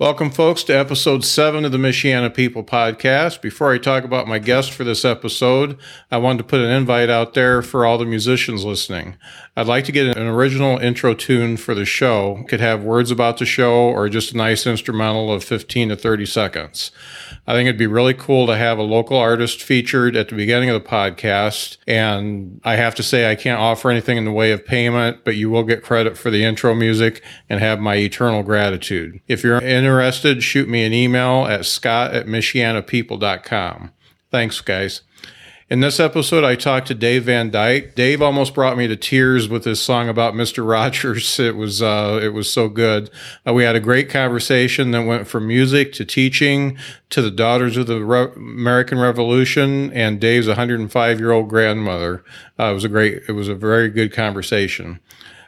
Welcome, folks, to episode seven of the Michiana People podcast. Before I talk about my guest for this episode, I wanted to put an invite out there for all the musicians listening. I'd like to get an original intro tune for the show. Could have words about the show or just a nice instrumental of 15 to 30 seconds. I think it'd be really cool to have a local artist featured at the beginning of the podcast. And I have to say, I can't offer anything in the way of payment, but you will get credit for the intro music and have my eternal gratitude. If you're interested, shoot me an email at scott at michianapeople.com. Thanks, guys. In this episode, I talked to Dave Van Dyke. Dave almost brought me to tears with his song about Mr. Rogers. It was uh, it was so good. Uh, we had a great conversation that went from music to teaching to the Daughters of the Re- American Revolution and Dave's 105 year old grandmother. Uh, it was a great. It was a very good conversation.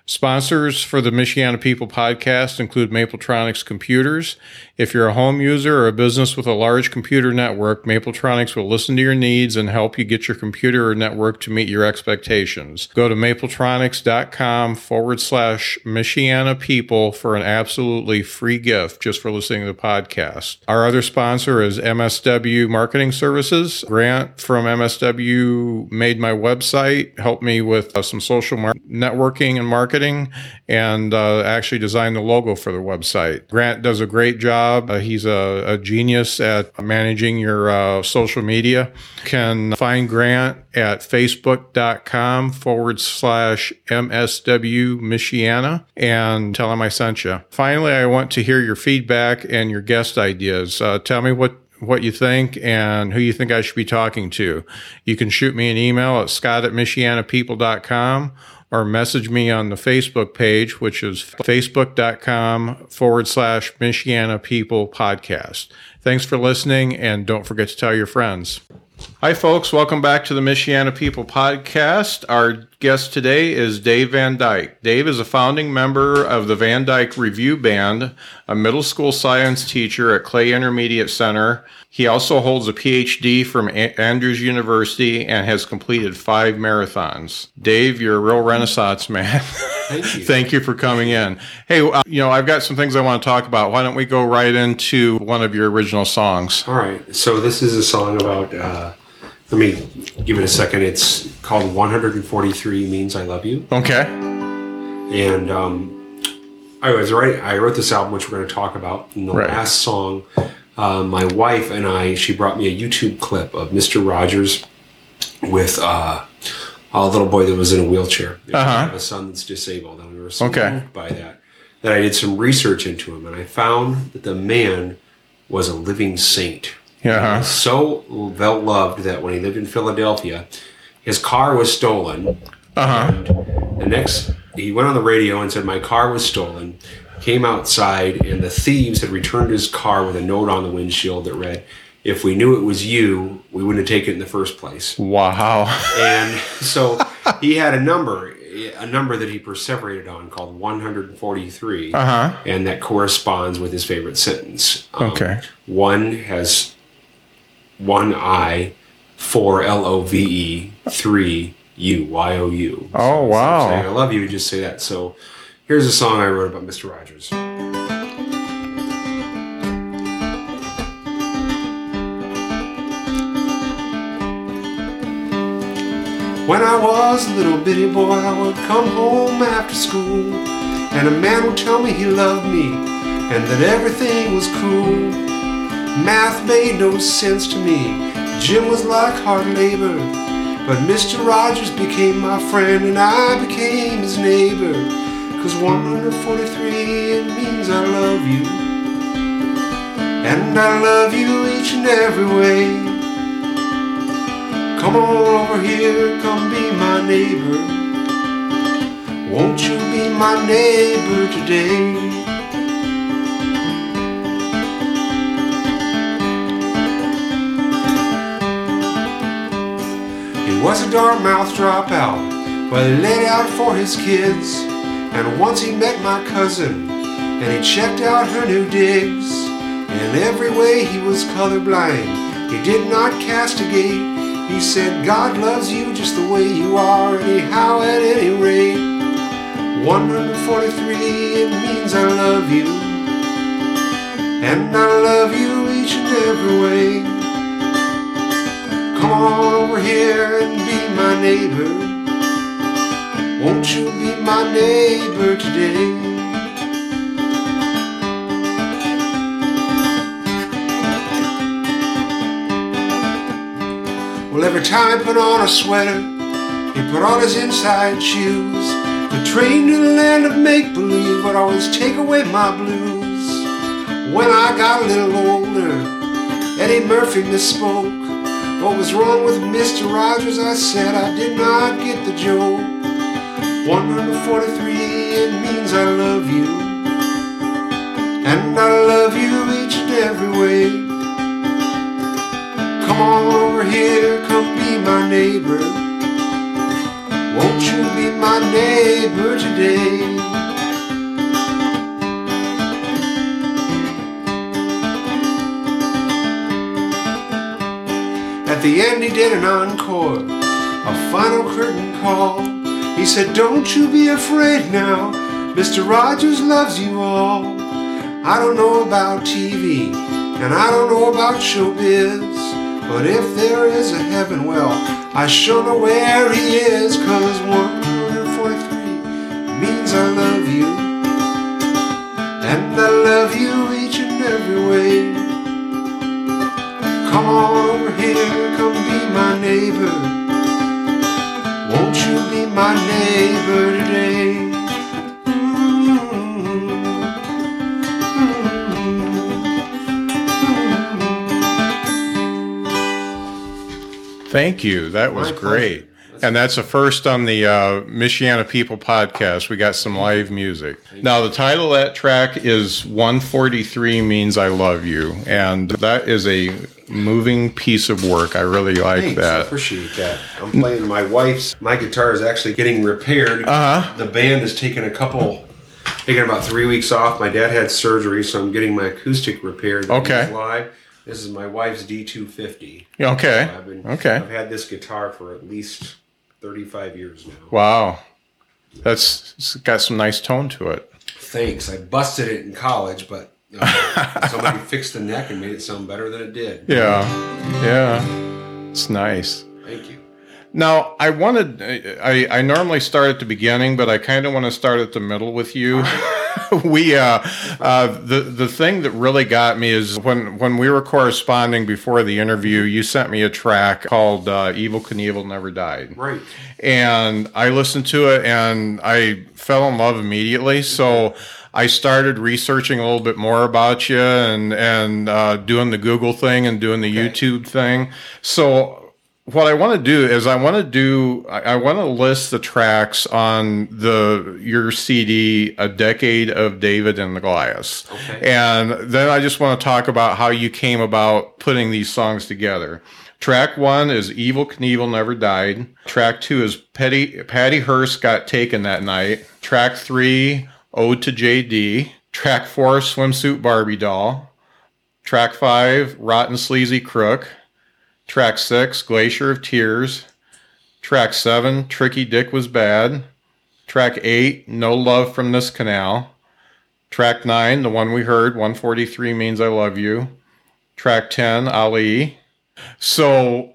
Sponsors for the Michiana People podcast include Mapletronics Computers. If you're a home user or a business with a large computer network, Mapletronics will listen to your needs and help you get your computer or network to meet your expectations. Go to mapletronics.com forward slash Michiana People for an absolutely free gift just for listening to the podcast. Our other sponsor is MSW Marketing Services. Grant from MSW made my website, helped me with uh, some social mar- networking and marketing, and uh, actually designed the logo for the website. Grant does a great job. Uh, he's a, a, genius at managing your uh, social media. Can find Grant at facebook.com forward slash MSW Michiana and tell him I sent you. Finally, I want to hear your feedback and your guest ideas. Uh, tell me what what you think and who you think I should be talking to. You can shoot me an email at scott at michianapeople.com or message me on the Facebook page, which is facebook.com forward slash Michiana People Podcast. Thanks for listening, and don't forget to tell your friends. Hi, folks. Welcome back to the Michiana People Podcast. Our guest today is Dave Van Dyke. Dave is a founding member of the Van Dyke Review Band, a middle school science teacher at Clay Intermediate Center. He also holds a PhD from a- Andrews University and has completed five marathons. Dave, you're a real renaissance man. Thank you. Thank you for coming in. Hey, uh, you know, I've got some things I want to talk about. Why don't we go right into one of your original songs? All right. So this is a song about. Uh, let me give it a second. It's called 143 Means I Love You. Okay. And um, I was right. I wrote this album, which we're going to talk about. And the Right. last song, uh, my wife and I, she brought me a YouTube clip of Mr. Rogers with uh, a little boy that was in a wheelchair. Uh-huh. have a son that's disabled, and we were so Okay. moved by that that I did some research into him, and I found that the man was a living saint. Yeah. So well loved that when he lived in Philadelphia, his car was stolen. Uh huh. The next, he went on the radio and said, My car was stolen. Came outside, and the thieves had returned his car with a note on the windshield that read, If we knew it was you, we wouldn't have taken it in the first place. Wow. And so he had a number, a number that he perseverated on called 143. Uh huh. And that corresponds with his favorite sentence. Um, Okay. One has one I, four L O V E, three U Y O U. Oh, So instead of wow. saying I love you. You just say that. So here's a song I wrote about Mr. Rogers. When I was a little bitty boy, I would come home after school, and a man would tell me he loved me, and that everything was cool. Math made no sense to me. Gym was like hard labor. But Mr. Rogers became my friend and I became his neighbor. Cause 143 it means I love you. And I love you each and every way. Come on over here, come be my neighbor. Won't you be my neighbor today? Was a Dartmouth dropout, but he laid out for his kids. And once he met my cousin, and he checked out her new digs. In every way he was colorblind. He did not castigate. He said, God loves you just the way you are, anyhow, at any rate. 143, it means I love you. And I love you each and every way. Come on over here and be my neighbor. Won't you be my neighbor today? Well, every time I put on a sweater, he put on his inside shoes. The train to the land of make believe would always take away my blues. When I got a little older, Eddie Murphy misspoke. What was wrong with Mr. Rogers? I said I did not get the joke. 143, it means I love you. And I love you each and every way. Come on over here, come be my neighbor. Won't you be my neighbor today? At the end, he did an encore, a final curtain call. He said, Don't you be afraid now, Mr. Rogers loves you all. I don't know about TV, and I don't know about showbiz. But if there is a heaven, well, I sure know where he is, cause 143 means I love you. And I love you each and every way. Come on over here, come be my neighbor. Won't you be my neighbor today? Thank you. That was My great. And that's the first on the uh, Michiana People podcast. We got some live music. Now, the title of that track is 143 Means I Love You. And that is a moving piece of work. I really like Thanks, I appreciate that. I'm playing my wife's. My guitar is actually getting repaired. Uh-huh. The band has taken a couple, taking about three weeks off. My dad had surgery, so I'm getting my acoustic repaired. Okay. Live. This is my wife's D250. Okay. I've been, Okay. I've had this guitar for at least 35 years now. Wow. That's it's got some nice tone to it. Thanks. I busted it in college, but uh, somebody fixed the neck and made it sound better than it did. Yeah. Yeah. It's nice. Thank you. Now, I wanted, I, I normally start at the beginning, but I kind of want to start at the middle with you. we, uh, uh, the, the thing that really got me is when, when we were corresponding before the interview, you sent me a track called uh, Evel Knievel Never Died. Right. And I listened to it and I fell in love immediately. So I started researching a little bit more about you and, and uh, doing the Google thing and doing the YouTube thing. So what I want to do is I want to do I, I want to list the tracks on the your CD, A Decade of David and the Goliaths, Okay. and then I just want to talk about how you came about putting these songs together. Track one is Evel Knievel Never Died. Track two is Petty, Patty Hearst Got Taken That Night. Track three, Ode to JD. Track four, Swimsuit Barbie Doll. Track five, Rotten Sleazy Crook. Track six, Glacier of Tears. Track seven, Tricky Dick Was Bad. Track eight, No Love from This Canal. Track nine, the one we heard, 143 Means I Love You. Track 10, Ali. So,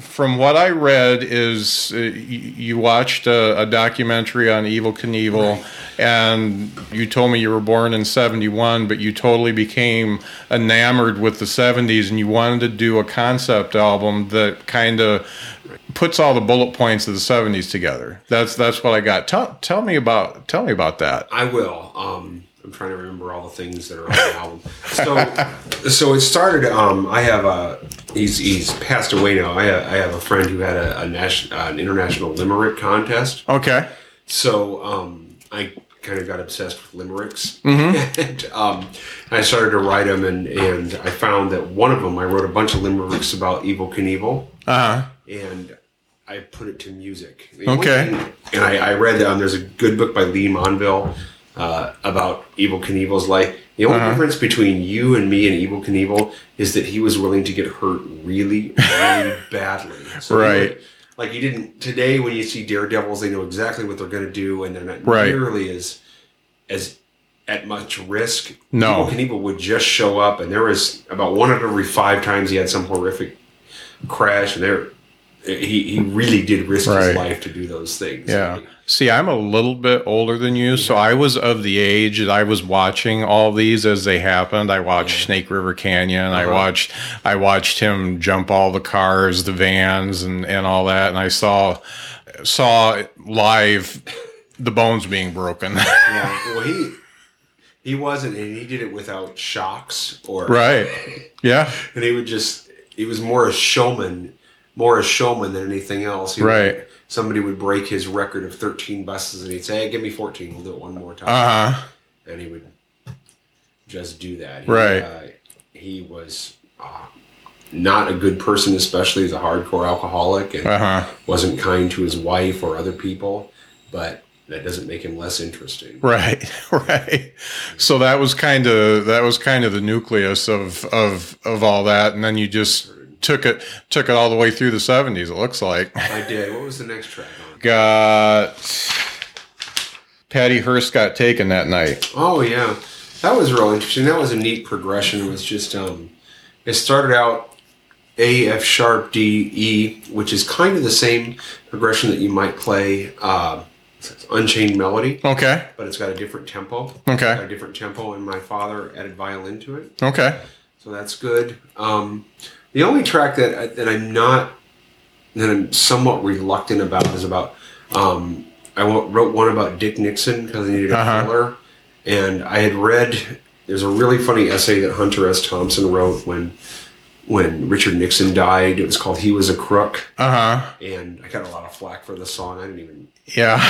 from what I read, is uh, you watched a, a documentary on Evel Knievel, and you told me you were born in '71, but you totally became enamored with the '70s, and you wanted to do a concept album that kind of puts all the bullet points of the '70s together. That's that's what I got. Tell tell me about tell me about that. I will. Um, I'm trying to remember all the things that are on the album. So, so it started. Um, I have a. He's he's passed away now. I have, I have a friend who had a, a national an international limerick contest. Okay. So um, I kind of got obsessed with limericks, and um, I started to write them, and and I found that one of them I wrote a bunch of limericks about Evel Knievel, Uh huh. and I put it to music. Okay. And I, I read um, there's a good book by Leigh Montville uh, about Evel Knievel's life. The only Uh-huh. difference between you and me and Evel Knievel is that he was willing to get hurt really, really badly. So Right. would- like you didn't today when you see daredevils, they know exactly what they're going to do, and they're not Right. nearly as as at much risk. No. Evel Knievel would just show up, and there was about one out of every five times he had some horrific crash, and there he, he really did risk Right. his life to do those things. Yeah. See, I'm a little bit older than you, so I was of the age that I was watching all these as they happened. I watched Snake River Canyon. I Uh-huh. watched I watched him jump all the cars, the vans, and and all that. And I saw saw live the bones being broken. Yeah. Well, he he wasn't, and he did it without shocks or right. Yeah. And he would just he was more a showman, more a showman than anything else. He Right. somebody would break his record of 13 buses, and he'd say, "Hey, give me 14. We'll do it one more time." Uh huh. and he would just do that. He, Right. Uh, he was uh, not a good person, especially as a hardcore alcoholic, and Uh huh. wasn't kind to his wife or other people. But that doesn't make him less interesting. Right, right. So that was kind of that was kind of the nucleus of of of all that, and then you just took it took it all the way through the seventies. It looks like I did. What was the next track on? got Patty Hearst got taken that night. Oh yeah, that was real interesting. That was a neat progression. It was just um, it started out A F sharp D E, which is kind of the same progression that you might play uh, Unchained Melody, Okay, but it's got a different tempo. Got okay, a different tempo, and my father added violin to it, okay. so that's good. Um, the only track that I, that I'm not that I'm somewhat reluctant about is about um, I wrote one about Dick Nixon because I needed a Uh-huh. filler, and I had read there's a really funny essay that Hunter S. Thompson wrote when when Richard Nixon died. It was called "He Was a Crook," Uh huh. and I got a lot of flack for the song. I didn't even. Yeah.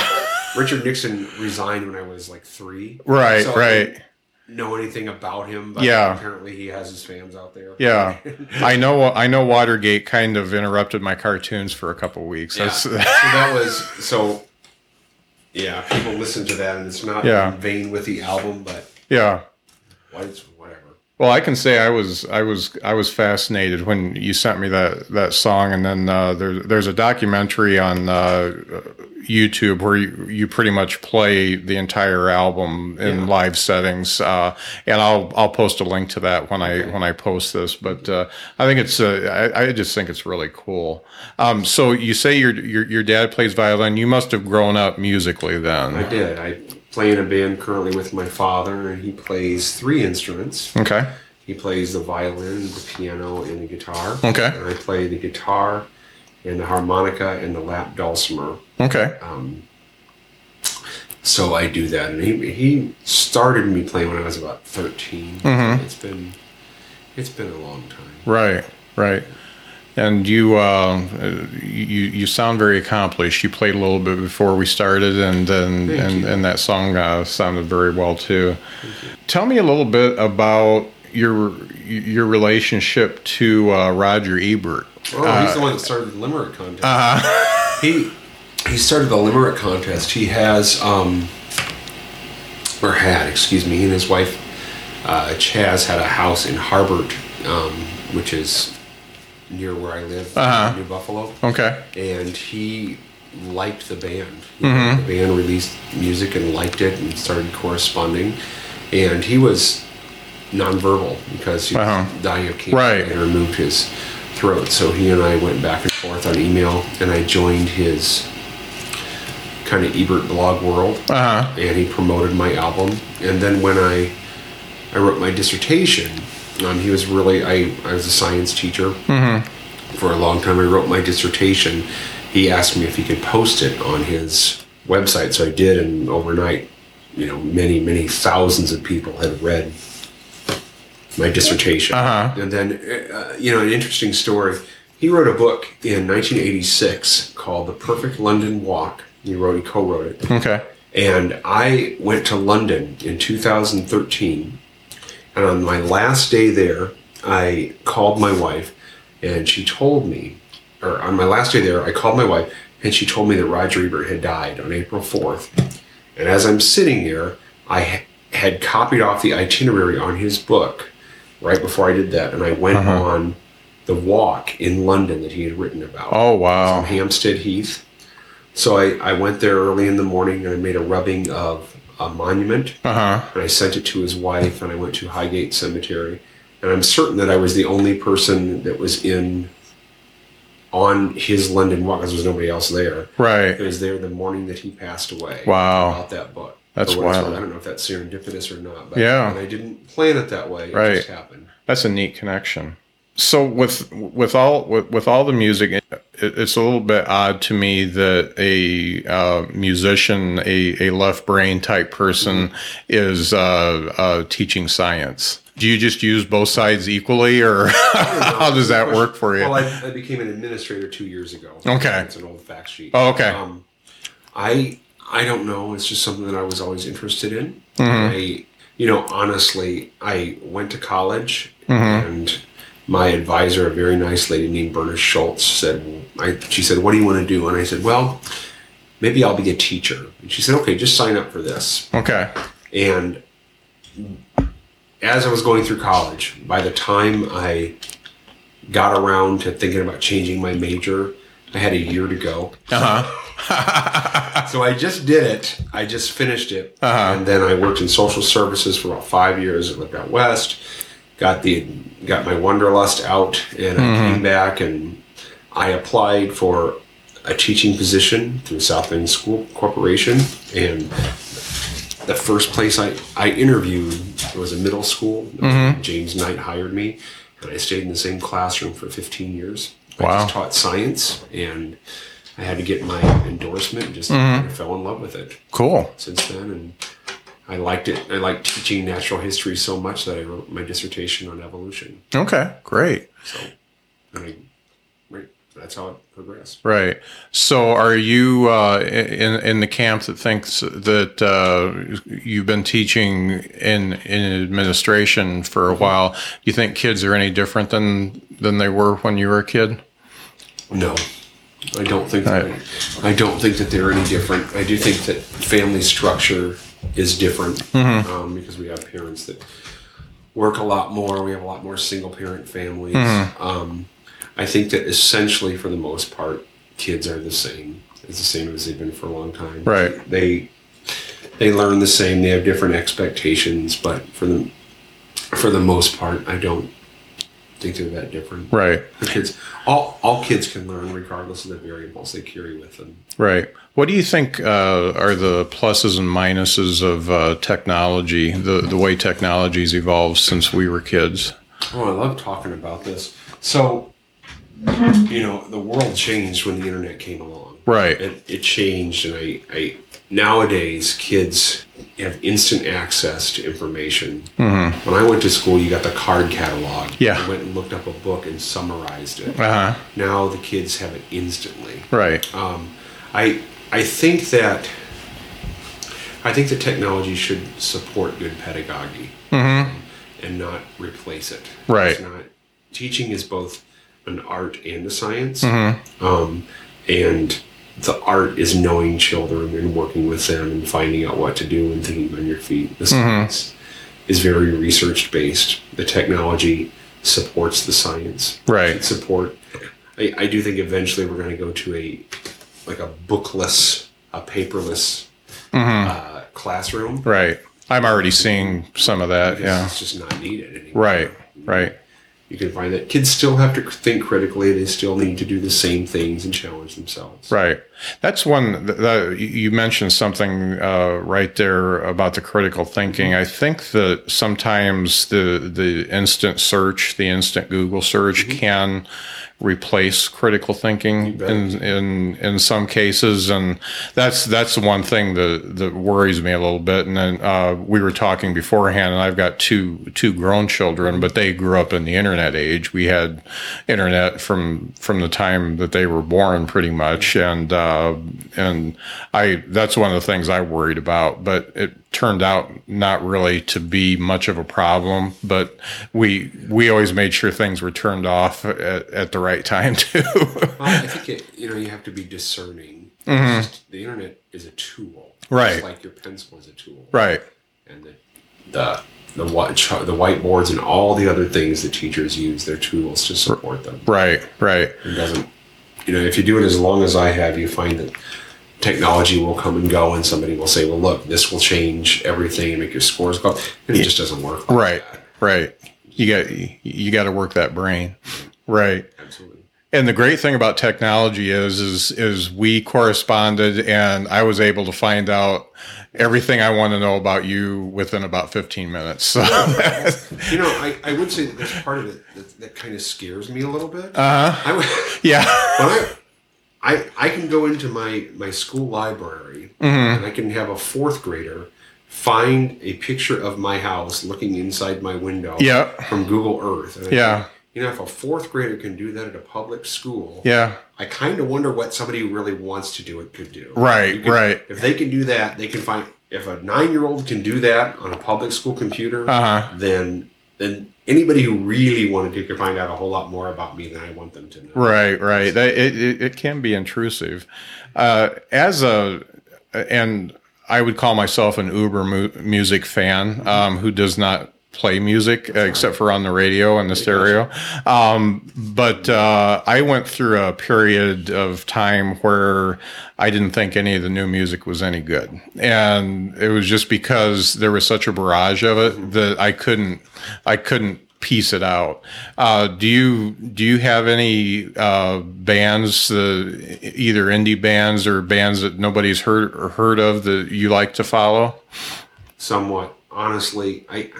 Richard Nixon resigned when I was like three. right. So right. didn't know anything about him, but Yeah. apparently he has his fans out there. Yeah. I know. I know. Watergate kind of interrupted my cartoons for a couple weeks. Yeah. So that was so. Yeah, people listen to that, and it's not Yeah. in vain with the album, but yeah. whatever. Well, I can say I was I was I was fascinated when you sent me that that song, and then uh, there's there's a documentary on uh, YouTube where you, you pretty much play the entire album in Yeah. live settings, uh, and I'll I'll post a link to that when I when I post this. But uh, I think it's uh, I, I just think it's really cool. Um, so you say your, your your dad plays violin. You must have grown up musically then. I did. I play in a band currently with my father, and he plays three instruments. Okay. He plays the violin, the piano, and the guitar. Okay. And I play the guitar, and the harmonica, and the lap dulcimer. Okay. Um, so I do that, and he he started me playing when I was about 13 Mhm. It's been it's been a long time. Right, right. And you, uh, you, you sound very accomplished. You played a little bit before we started, and then and, and that song uh, sounded very well too. Tell me a little bit about your your relationship to uh, Roger Ebert. Oh, he's the one that started the limerick contest. Uh, he he started the limerick contest. He has um or had, excuse me, he and his wife uh, Chaz had a house in Harbert, um, which is near where I live, Uh-huh. New Buffalo. okay, and he liked the band. Mhm. The band released music and liked it and started corresponding. And he was nonverbal because he Uh-huh. dying of cancer Right. and removed his throat. So he and I went back and forth on email, and I joined his kind of Ebert blog world uh huh, and he promoted my album. And then when I I wrote my dissertation, um, he was really I, I was a science teacher for a long time. I wrote my dissertation. He asked me if he could post it on his website, so I did. And overnight, you know, many many thousands of people had read my dissertation. Uh-huh. And then, uh, you know, an interesting story. He wrote a book in 1986 called The Perfect London Walk. He wrote, he co-wrote it. okay, And I went to London in 2013. And on my last day there, I called my wife and she told me, or on my last day there, I called my wife and she told me that Roger Ebert had died on April 4th. And as I'm sitting there, I ha- had copied off the itinerary on his book right before I did that. And I went Uh-huh. on the walk in London that he had written about oh wow, Hampstead Heath. So I, I went there early in the morning and I made a rubbing of a monument, Uh huh. and I sent it to his wife, and I went to Highgate Cemetery, and I'm certain that I was the only person that was in on his London walk because there was nobody else there. Right. It was there the morning that he passed away. Wow. About that book. That's For what it's wild. I don't know if that's serendipitous or not. But Yeah. I didn't plan it that way. It Right. just happened. That's a neat connection. So with with all with, with all the music, it, it's a little bit odd to me that a uh, musician, a, a left brain type person, is uh, uh, teaching science. Do you just use both sides equally, or how does that work for you? Well, I, I became an administrator two years ago. Okay. It's an old fact sheet. Oh, okay. Um, I I don't know. It's just something that I was always interested in. Mm-hmm. I, you know, honestly, I went to college Mm-hmm. and my advisor, a very nice lady named Berna Schultz, said, I, she said, what do you want to do? And I said, well, maybe I'll be a teacher. And she said, okay, just sign up for this. okay. And as I was going through college, by the time I got around to thinking about changing my major, I had a year to go. Uh huh. So I just did it. I just finished it. Uh-huh. And then I worked in social services for about five years. I lived out west. Got the got my wanderlust out, and I Mm-hmm. came back and I applied for a teaching position through South Bend School Corporation. And the first place I, I interviewed was a middle school. Mm-hmm. James Knight hired me, and I stayed in the same classroom for 15 years. I Wow. just taught science, and I had to get my endorsement. And just Mm-hmm. kind of fell in love with it Cool. since then, and I liked it. I liked teaching natural history so much that I wrote my dissertation on evolution. Okay. Great. So, I, right, that's how it progressed. Right. So, are you uh, in in the camp that thinks that uh, you've been teaching in in administration for a while? Do you think kids are any different than than they were when you were a kid? No, I don't think that. Right. I don't think that they're any different. I do think that family structure is different um, because we have parents that work a lot more. We have a lot more single parent families. Um, I think that essentially, for the most part, kids are the same. It's the same as they've been for a long time. Right. They they learn the same. They have different expectations, but for the for the most part, I don't think they're that different. Right. The kids, all all kids can learn regardless of the variables they carry with them. Right. What do you think uh, are the pluses and minuses of uh, technology? The the way technology's evolved since we were kids. Oh, I love talking about this. So, you know, the world changed when the internet came along. Right. It, it changed, and I, I nowadays kids have instant access to information. When I went to school, you got the card catalog. Yeah. I went and looked up a book and summarized it. Uh huh. Now the kids have it instantly. Right. Um, I I think that I think that technology should support good pedagogy and not replace it. Mm-hmm. Right. It's not teaching is both an art and a science, Mm-hmm. um, and the art is knowing children and working with them and finding out what to do and thinking on your feet. The Mm-hmm. science is very research based. The technology supports the science Right. support. I, I do think eventually we're going to go to a like a bookless, a paperless uh, classroom. Right. I'm already seeing some of that. Yeah. it's just not needed anymore. Right. Right. You can find that kids still have to think critically. They still need to do the same things and challenge themselves. Right. That's one that, you mentioned something uh, right there about the critical thinking. I think that sometimes the the instant search, the instant Google search, can replace critical thinking in in in some cases, and that's that's the one thing that that worries me a little bit. And then uh, we were talking beforehand, and I've got two two grown children, but they grew up in the internet age. We had internet from from the time that they were born, pretty much, and uh, and I that's one of the things I worried about. But it turned out not really to be much of a problem. But we we always made sure things were turned off at, at the right time too. Well, I think it, you know you have to be discerning. It's just- the internet is a tool, Mm-hmm. Right. Just like your pencil is a tool, right. and the the the white the whiteboards and all the other things that teachers use, they're tools to support them. Right. Right. It doesn't, you know, if you do it as long as I have, you find that technology will come and go, and somebody will say, "Well, look, this will change everything and make your scores go." up. And it just doesn't work. like Right. that. Right. You got you got to work that brain. Right. Absolutely. And the great thing about technology is is is we corresponded and I was able to find out everything I want to know about you within about 15 minutes. So You know, I, I would say that there's part of it that, that kind of scares me a little bit. uh I would- yeah. when I, I I can go into my my school library Mm-hmm. and I can have a fourth grader find a picture of my house looking inside my window Yeah. from Google Earth. And Yeah. think, you know, if a fourth grader can do that at a public school, Yeah. I kind of wonder what somebody who really wants to do it could do. Right, right. If they can do that, they can find. If a nine-year-old can do that on a public school computer, Uh-huh. then then anybody who really wanted to could find out a whole lot more about me than I want them to know. Right, right. That- It, it, it can be intrusive. Uh, as a, and I would call myself an Uber mu- music fan um, who does not play music uh, except for on the radio and the stereo. Um, but uh, I went through a period of time where I didn't think any of the new music was any good. And it was just because there was such a barrage of it that I couldn't, I couldn't piece it out. Uh, do you do you have any uh, bands, uh, either indie bands or bands that nobody's heard or heard of that you like to follow? somewhat. Honestly, I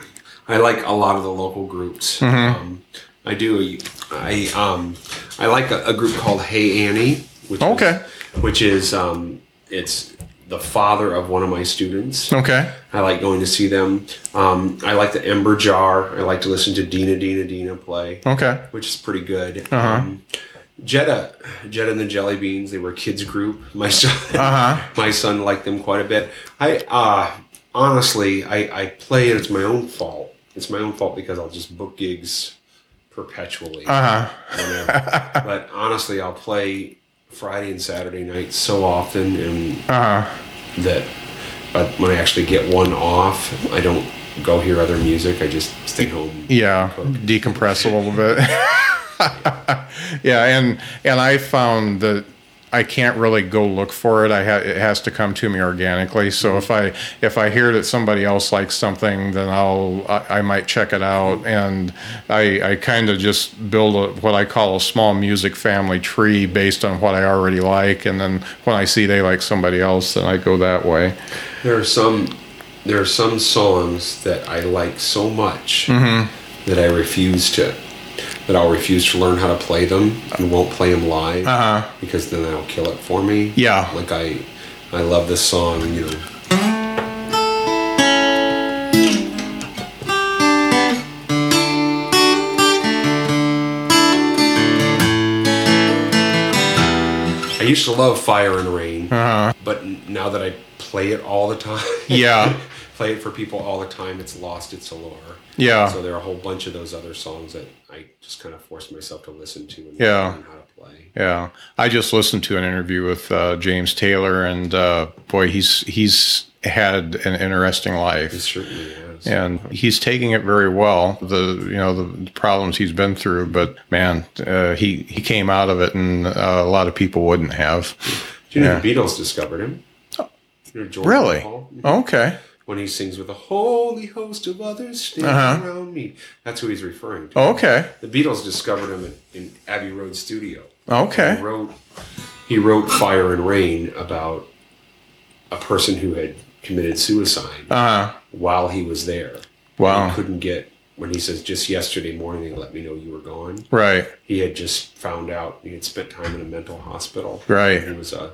I like a lot of the local groups. Mm-hmm. Um, I do. I um I like a, a group called Hey Annie, which Okay. is, which is um it's the father of one of my students. Okay. I like going to see them. Um, I like the Ember Jar. I like to listen to Dina Dina Dina play, Okay. which is pretty good. Uh-huh. Um, Jetta, Jetta and the Jelly Beans. They were a kids group. My son, Uh-huh. my son liked them quite a bit. I uh, honestly, I, I play and it's my own fault. It's my own fault because I'll just book gigs perpetually. Uh-huh. but honestly, I'll play Friday and Saturday nights so often, and Uh-huh. that but when I actually get one off, I don't go hear other music. I just stay home. Yeah. Decompress a little bit. yeah, and and I found that I can't really go look for it. I ha- it has to come to me organically. So mm-hmm. if I if I hear that somebody else likes something, then I'll I, I might check it out, mm-hmm. and I I kind of just build a, what I call a small music family tree based on what I already like, and then when I see they like somebody else, then I go that way. There are some there are some songs that I like so much mm-hmm. that I refuse to that I'll refuse to learn how to play them and won't play them live Uh-huh. because then that'll kill it for me. Yeah. Like I I love this song, you know. I used to love Fire and Rain, Uh-huh. but now that I play it all the time, Yeah. play it for people all the time, it's lost its allure. Yeah. So there are a whole bunch of those other songs that I just kind of forced myself to listen to and Yeah. learn how to play. Yeah, I just listened to an interview with uh, James Taylor, and uh, boy, he's he's had an interesting life. life, certainly is. and he's taking it very well. The you know the problems he's been through, but man, uh, he he came out of it, and uh, a lot of people wouldn't have. Do you know Yeah. the Beatles discovered him? You know Really? Paul? Okay. When he sings with a holy host of others standing Uh-huh. around me. That's who he's referring to. Okay. The Beatles discovered him in, in Abbey Road Studio. Okay. He wrote, he wrote Fire and Rain about a person who had committed suicide Uh, while he was there. Wow. He couldn't get, when he says, just yesterday morning they let me know you were gone. right. He had just found out he had spent time in a mental hospital. Right. He was uh,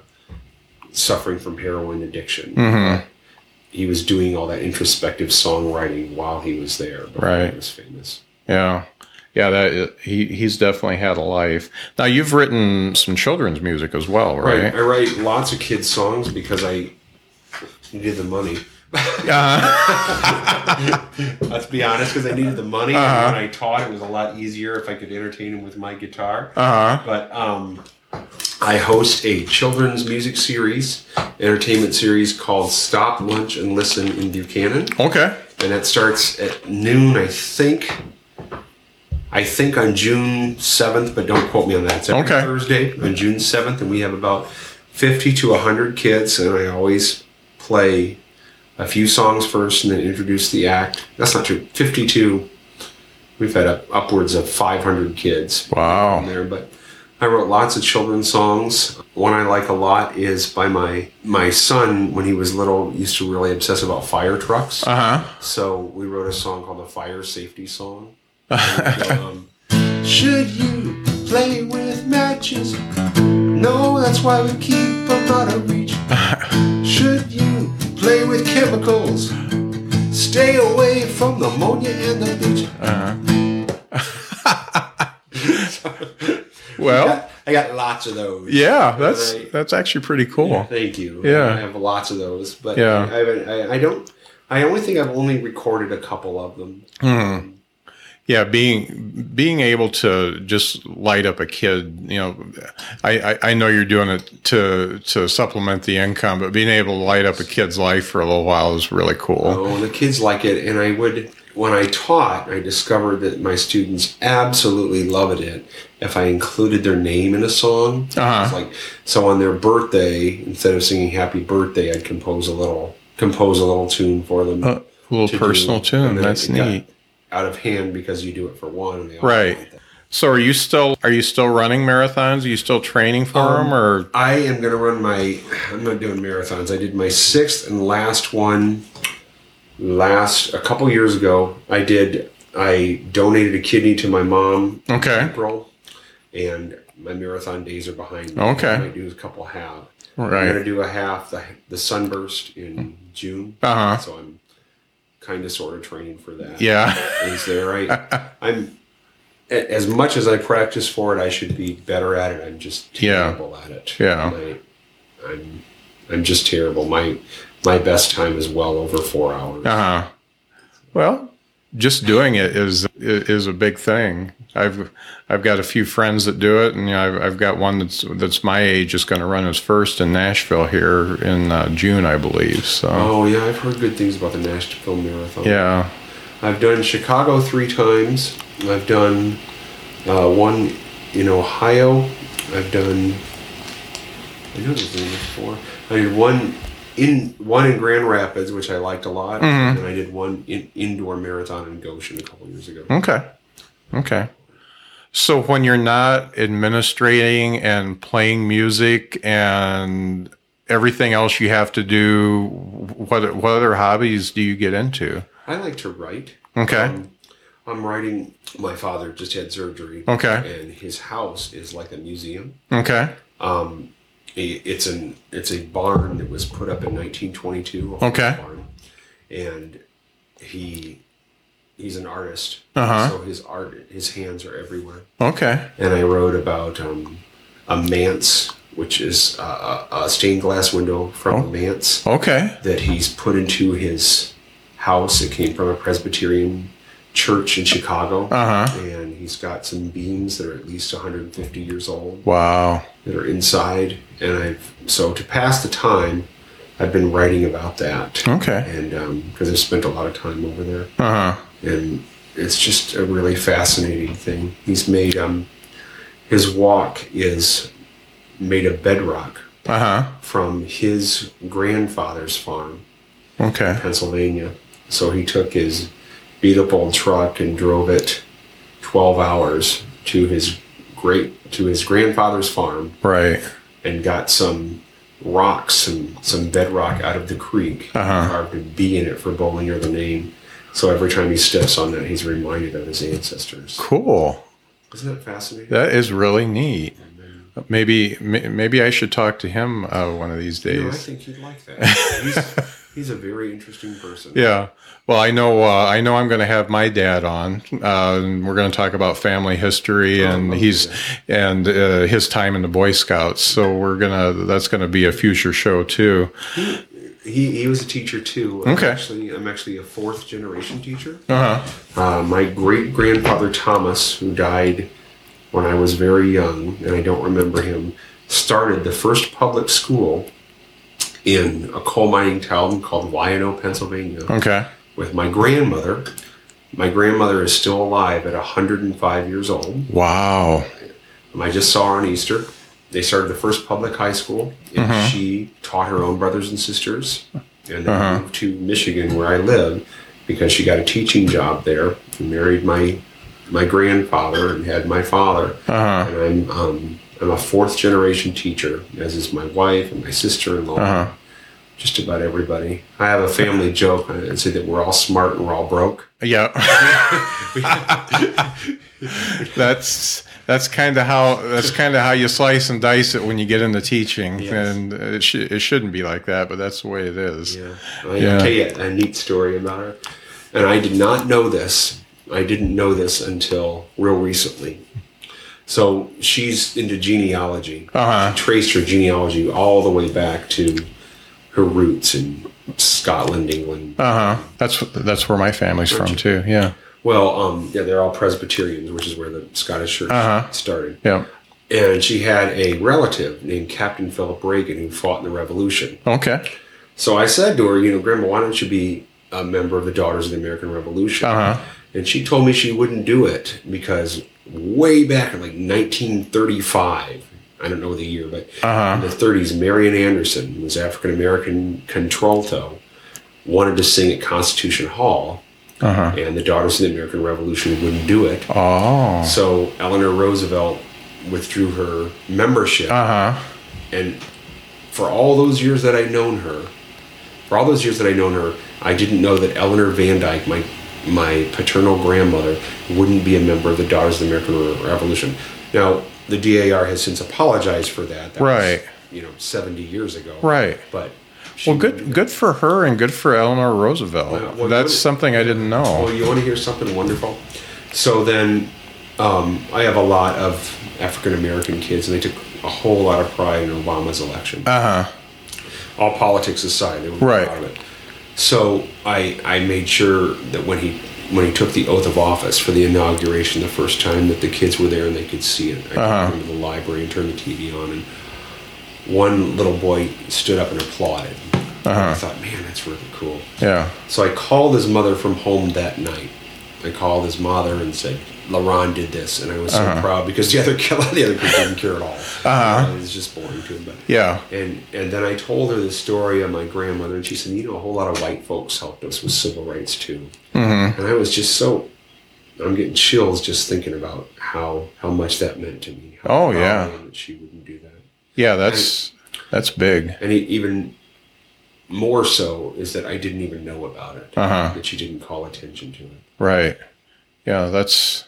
suffering from heroin addiction. Mhm. He was doing all that introspective songwriting while he was there. Before Right. He was famous. Yeah. Yeah, that he he's definitely had a life. Now you've written some children's music as well, Right. right? I write lots of kids' songs because I needed the money. Let's be honest, because I needed the money. Uh-huh. And when I taught, it was a lot easier if I could entertain them with my guitar. Uh huh. But um, I host a children's music series, entertainment series called Stop, Lunch, and Listen in Buchanan. Okay. And that starts at noon, I think. I think on June 7th, but don't quote me on that. It's every Okay. Thursday on June 7th, and we have about 50 to 100 kids, and I always play a few songs first and then introduce the act. That's not true. 52, we've had up, upwards of 500 kids Wow. there, but I wrote lots of children's songs. One I like a lot is by my my son when he was little used to really obsess about fire trucks. Uh huh. So we wrote a song called the Fire Safety Song. um, Should you play with matches? No, that's why we keep them out of reach. Should you play with chemicals? Stay away from the ammonia and the bleach. Well, I got lots of those. yeah, that's Right. that's actually pretty cool. Thank you. Yeah. I have lots of those, but Yeah. I, I, I, I don't. I only think I've only recorded a couple of them. Hmm. Yeah, being being able to just light up a kid, you know, I, I, I know you're doing it to to supplement the income, but being able to light up a kid's life for a little while is really cool. Oh, the kids like it, and I would. When I taught, I discovered that my students absolutely loved it if I included their name in a song. Uh-huh. Like so on their birthday, instead of singing "Happy Birthday," I'd compose a little compose a little tune for them. A little personal do, tune. That's neat. Out of hand because you do it for one, and they all Right. So are you still are you still running marathons? Are you still training for Um, them or I am going to run my. I'm not doing marathons. I did my sixth and last one last a couple years ago. I did. I donated a kidney to my mom. in Okay. April, and my marathon days are behind me. Okay. I might do a couple half. Right. I'm going to do a half the the sunburst in June. Uh-huh. So I'm kind of sort of training for that. Yeah. Is there right? I'm as much as I practice for it, I should be better at it. I'm just Yeah. terrible at it. Yeah. My- I'm I'm just terrible. My my best time is well over four hours. Uh-huh. Well, just doing it is is a big thing. I've I've got a few friends that do it, and you know, I've I've got one that's that's my age is going to run his first in Nashville here in uh, June, I believe. So Oh yeah, I've heard good things about the Nashville Marathon. yeah, I've done Chicago three times. I've done uh, one in Ohio. I've done. I know there's only four. I did one in one in Grand Rapids, which I liked a lot, Mm-hmm. and I did one in, indoor marathon in Goshen a couple years ago. okay, okay. So when you're not administrating and playing music and everything else you have to do, what what other hobbies do you get into? I like to write. Okay. Um, I'm writing. My father just had surgery. Okay. And his house is like a museum. Okay. Um, i- it's an it's a barn that was put up in 1922. Okay. Barn, and he he's an artist. Uh-huh. So his art, his hands are everywhere. Okay. And I wrote about um, a manse, which is a, a, a stained glass window from Oh. a manse Okay. that he's put into his house. It came from a Presbyterian church in Chicago. Uh-huh. And he's got some beams that are at least 150 years old Wow. that are inside. And I've, so to pass the time, I've been writing about that. Okay. And because I've spent a lot of time over there. Uh huh. And it's just a really fascinating thing. He's made, um, his walk is made of bedrock Uh huh. from his grandfather's farm. Okay. Pennsylvania. So he took his beat up old truck and drove it 12 hours to his great to his grandfather's farm Right. and got some rocks and some bedrock out of the creek Uh-huh. carved a B in it for Bollinger the name. So every time he steps on that, he's reminded of his ancestors. Cool. Isn't that fascinating? That is really neat. Maybe maybe I should talk to him uh, one of these You know, I think he'd like that. He's, a very interesting person. Yeah. Well, I know. Uh, I know. I'm going to have my dad on, uh, and we're going to talk about family history and love he's and uh, his time in the Boy Scouts. So we're gonna. That's going to be a future show too. He, he was a teacher too. I'm Okay. Actually, I'm actually a fourth generation teacher. Uh huh. Uh, my great grandfather Thomas, who died when I was very young, and I don't remember him, started the first public school in a coal mining town called Wyano, Pennsylvania, Okay. with my grandmother. My grandmother is still alive at 105 years old. Wow. I just saw her on Easter. they started the first public high school, and she taught her own brothers and sisters, and then moved to Michigan where I live because she got a teaching job there. And married my my grandfather and had my father, Uh-huh. and I'm um, I'm a fourth generation teacher, as is my wife and my sister in law. Uh-huh. Just about everybody. I have a family joke and say that we're all smart and we're all broke. Yeah. that's that's kind of how that's kind of how you slice and dice it when you get into teaching, Yes. and it, sh- it shouldn't be like that, but that's the way it is. Yeah. I Yeah. tell you a neat story about her. And I did not know this. I didn't know this until real recently. So she's into genealogy. Uh-huh. She traced her genealogy all the way back to her roots in Scotland, England. Uh huh. That's that's where my family's from too. Yeah. Well, um, yeah, they're all Presbyterians, which is where the Scottish Church Uh-huh. started. Yeah. And she had a relative named Captain Philip Reagan who fought in the Revolution. Okay. So I said to her, you know, Grandma, why don't you be a member of the Daughters of the American Revolution? Uh-huh. And she told me she wouldn't do it because way back in like 1935, I don't know the year, but Uh-huh. in the 30s, Marian Anderson, who was African American contralto, wanted to sing at Constitution Hall, Uh-huh. and the Daughters of the American Revolution wouldn't do it. Oh. So Eleanor Roosevelt withdrew her membership Uh huh. and for all those years that I'd known her, for all those years that I'd known her, I didn't know that Eleanor Van Dyke, my my paternal grandmother, wouldn't be a member of the Daughters of the American Revolution. Now, the DAR has since apologized for that. that was, Right. you know, 70 years ago. Right. But Well, good good for her and good for Eleanor Roosevelt. Well, well, that's something I didn't know. Oh, you want to hear something wonderful? So then, um, I have a lot of African American kids, and they took a whole lot of pride in Obama's election. Uh huh. all politics aside, they were Right. proud of it. So I I made sure that when he when he took the oath of office for the inauguration the first time that the kids were there and they could see it. I Uh-huh. them to the library and turned the TV on and one little boy stood up and applauded. Uh-huh. I thought, man, that's really cool. Yeah. So I called his mother from home that night. I called his mother and said, LaRon did this, and I was so Uh-huh. proud because the other kid, the other kid didn't care at all. Uh-huh. It was just boring to him. But Yeah. and and then I told her the story of my grandmother, and she said, "You know, a whole lot of white folks helped us with civil rights too." Mm-hmm. And I was just so, I'm getting chills just thinking about how how much that meant to me. How Oh, yeah. That she wouldn't do that. Yeah. That's that's big. And even more so is that I didn't even know about it. Uh-huh. That she didn't call attention to it. Right. Yeah, that's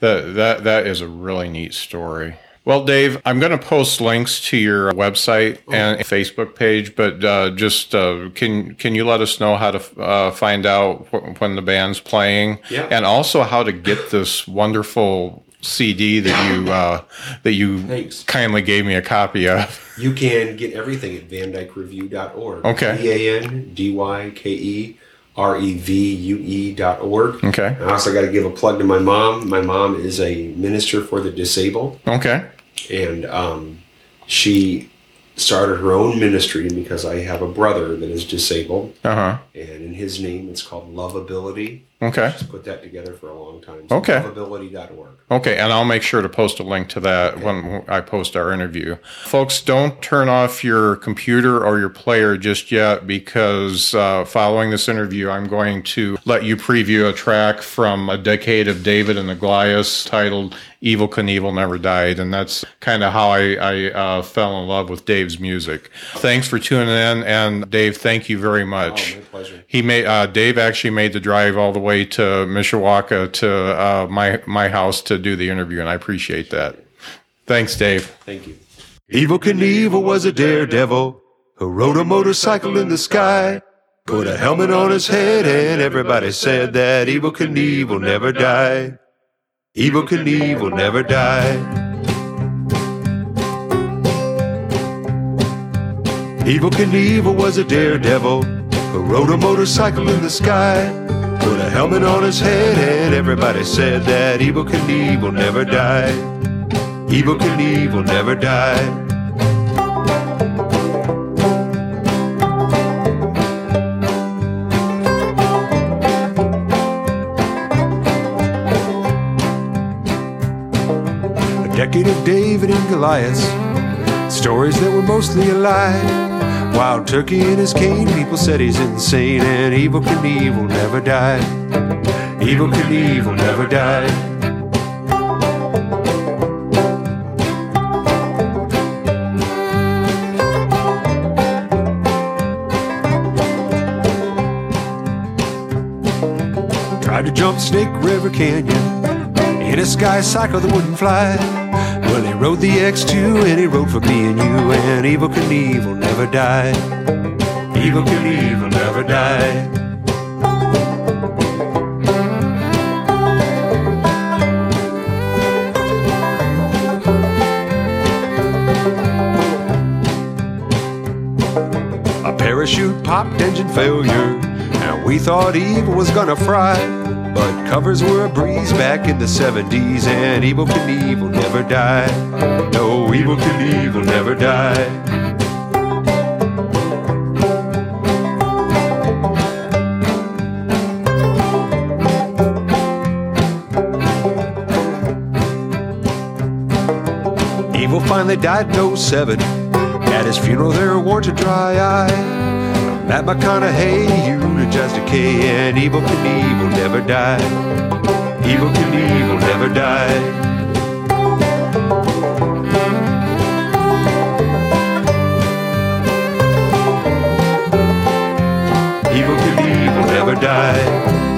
that that that is a really neat story. Well, Dave, I'm going to post links to your website and Facebook page, but uh, just uh, can can you let us know how to uh, find out wh- when the band's playing, Yeah. and also how to get this wonderful CD that you uh, that you Thanks. kindly gave me a copy of. You can get everything at vandykerevue.org. Okay. V A N D Y K E R E V U E dot org. Okay. I also got to give a plug to my mom. My mom is a minister for the disabled, Okay. and um, she started her own ministry because I have a brother that is disabled, Uh huh. and in his name it's called Loveability. Okay. Just put that together for a long time. Okay. Loveability.org. Okay, and I'll make sure to post a link to that when I post our interview. Folks, don't turn off your computer or your player just yet because uh, following this interview, I'm going to let you preview a track from a decade of David and the Goliaths titled Evel Knievel Never Died. And that's kind of how I, I uh, fell in love with Dave's music. Thanks for tuning in. And Dave, thank you very much. Oh, my pleasure. He made uh, Dave actually made the drive all the way to Mishawaka to uh, my my house to do the interview, and I appreciate that. Thanks, Dave. Thank you. Evel Knievel was a daredevil who rode a motorcycle in the sky. Put a helmet on his head and everybody said that Evel Knievel never die. Evel Knievel never die. Evel Knievel was a daredevil who rode a motorcycle in the sky. Put a helmet on his head and everybody said that Evel Knievel never die. Evel Knievel never die. Decade of David and Goliath Stories that were mostly a lie. Wild turkey in his cane, people said he's insane, and Evel Knievel never died. Evel Knievel never died. Tried to jump Snake River Canyon in a sky cycle that wouldn't fly. Well, he rode the X2 and he rode for me and you, and Evel Knievel never died. Evel Knievel never died. A parachute popped, engine failure, and we thought Evel was gonna fry. But covers were a breeze back in the 70s, and Evel Knievel never died. No, Evel Knievel never died. Evel finally died in 07. At his funeral, there weren't a dry eye. Matt McConaughey, Eugene just decay, and Evel Knievel never died. Evel Knievel never died. Evel Knievel never died.